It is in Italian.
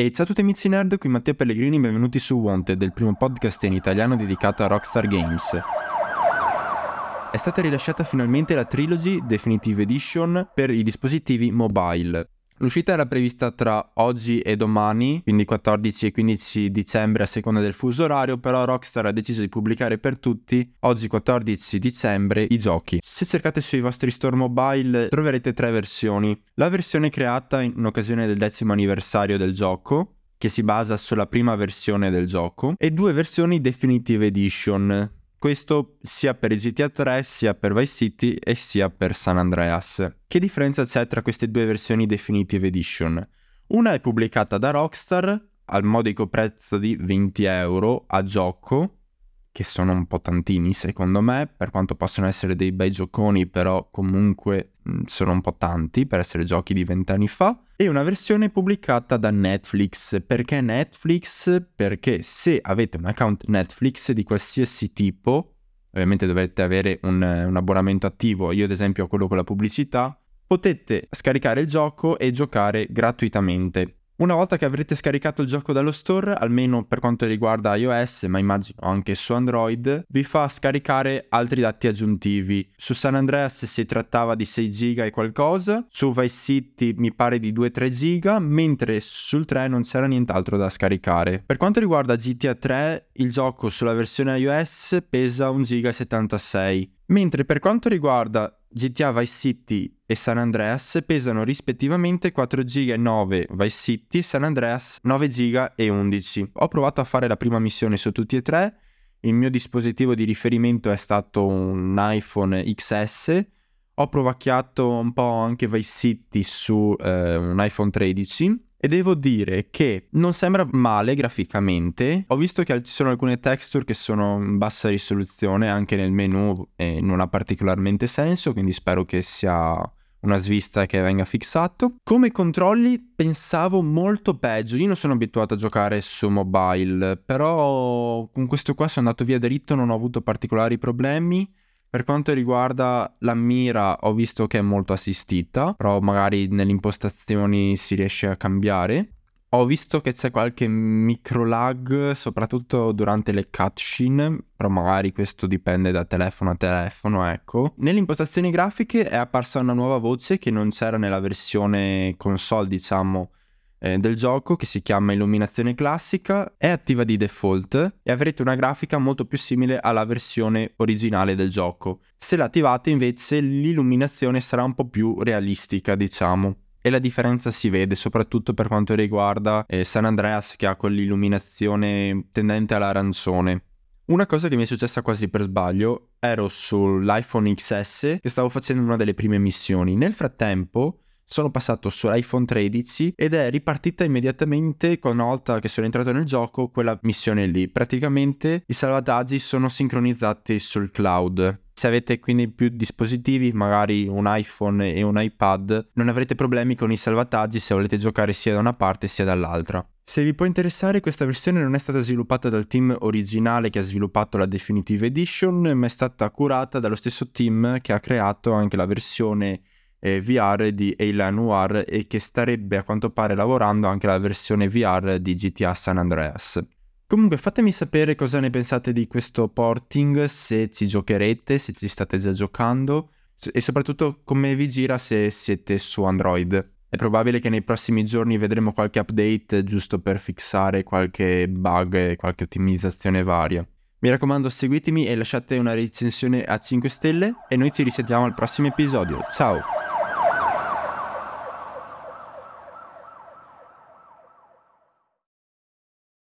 E ciao a tutti amici nerd, qui Matteo Pellegrini, benvenuti su Wanted, il primo podcast in italiano dedicato a Rockstar Games. È stata rilasciata finalmente la Trilogy Definitive Edition per i dispositivi mobile. L'uscita era prevista tra oggi e domani, quindi 14 e 15 dicembre a seconda del fuso orario, però Rockstar ha deciso di pubblicare per tutti oggi 14 dicembre i giochi. Se cercate sui vostri store mobile troverete tre versioni. La versione creata in occasione del decimo anniversario del gioco, che si basa sulla prima versione del gioco, e due versioni Definitive Edition, questo sia per GTA 3, sia per Vice City e sia per San Andreas. Che differenza c'è tra queste due versioni Definitive Edition? Una è pubblicata da Rockstar al modico prezzo di 20 euro a gioco, che sono un po' tantini secondo me, per quanto possono essere dei bei gioconi, però comunque sono un po' tanti per essere giochi di vent'anni fa e una versione pubblicata da Netflix. Perché Netflix? Perché se avete un account Netflix di qualsiasi tipo, ovviamente dovrete avere un, un abbonamento attivo, io ad esempio ho quello con la pubblicità, potete scaricare il gioco e giocare gratuitamente. Una volta che avrete scaricato il gioco dallo store, almeno per quanto riguarda iOS, ma immagino anche su Android, vi fa scaricare altri dati aggiuntivi. Su San Andreas si trattava di 6 giga e qualcosa, su Vice City mi pare di 2-3 giga, mentre sul 3 non c'era nient'altro da scaricare. Per quanto riguarda GTA 3, il gioco sulla versione iOS pesa 1,76 giga, mentre per quanto riguarda GTA Vice City e San Andreas pesano rispettivamente 4 GB e 9 Vice City, San Andreas 9 GB e 11. Ho provato a fare la prima missione su tutti e tre, il mio dispositivo di riferimento è stato un iPhone XS, ho provacchiato un po' anche Vice City su eh, un iPhone 13 e devo dire che non sembra male graficamente. Ho visto che ci sono alcune texture che sono in bassa risoluzione anche nel menu e non ha particolarmente senso, quindi spero che sia una svista che venga fissato. Come controlli pensavo molto peggio. Io non sono abituato a giocare su mobile, però con questo qua sono andato via dritto, non ho avuto particolari problemi. Per quanto riguarda la mira, ho visto che è molto assistita, però magari nelle impostazioni si riesce a cambiare. Ho visto che c'è qualche micro lag, soprattutto durante le cutscene, però magari questo dipende da telefono a telefono, ecco. Nelle impostazioni grafiche è apparsa una nuova voce che non c'era nella versione console, diciamo, eh, del gioco che si chiama illuminazione classica, è attiva di default e avrete una grafica molto più simile alla versione originale del gioco. Se l'attivate invece l'illuminazione sarà un po' più realistica, diciamo. E la differenza si vede soprattutto per quanto riguarda eh, San Andreas che ha quell'illuminazione tendente all'arancione. Una cosa che mi è successa quasi per sbaglio, ero sull'iPhone XS che stavo facendo una delle prime missioni. Nel frattempo sono passato sull'iPhone 13 ed è ripartita immediatamente una volta che sono entrato nel gioco quella missione lì. Praticamente i salvataggi sono sincronizzati sul cloud. Se avete quindi più dispositivi, magari un iPhone e un iPad, non avrete problemi con i salvataggi se volete giocare sia da una parte sia dall'altra. Se vi può interessare, questa versione non è stata sviluppata dal team originale che ha sviluppato la Definitive Edition, ma è stata curata dallo stesso team che ha creato anche la versione eh, VR di Alien Noir e che starebbe a quanto pare lavorando anche alla versione VR di GTA San Andreas. Comunque fatemi sapere cosa ne pensate di questo porting, se ci giocherete, se ci state già giocando e soprattutto come vi gira se siete su Android. È probabile che nei prossimi giorni vedremo qualche update giusto per fissare qualche bug e qualche ottimizzazione varia. Mi raccomando seguitemi e lasciate una recensione a 5 stelle e noi ci risentiamo al prossimo episodio. Ciao!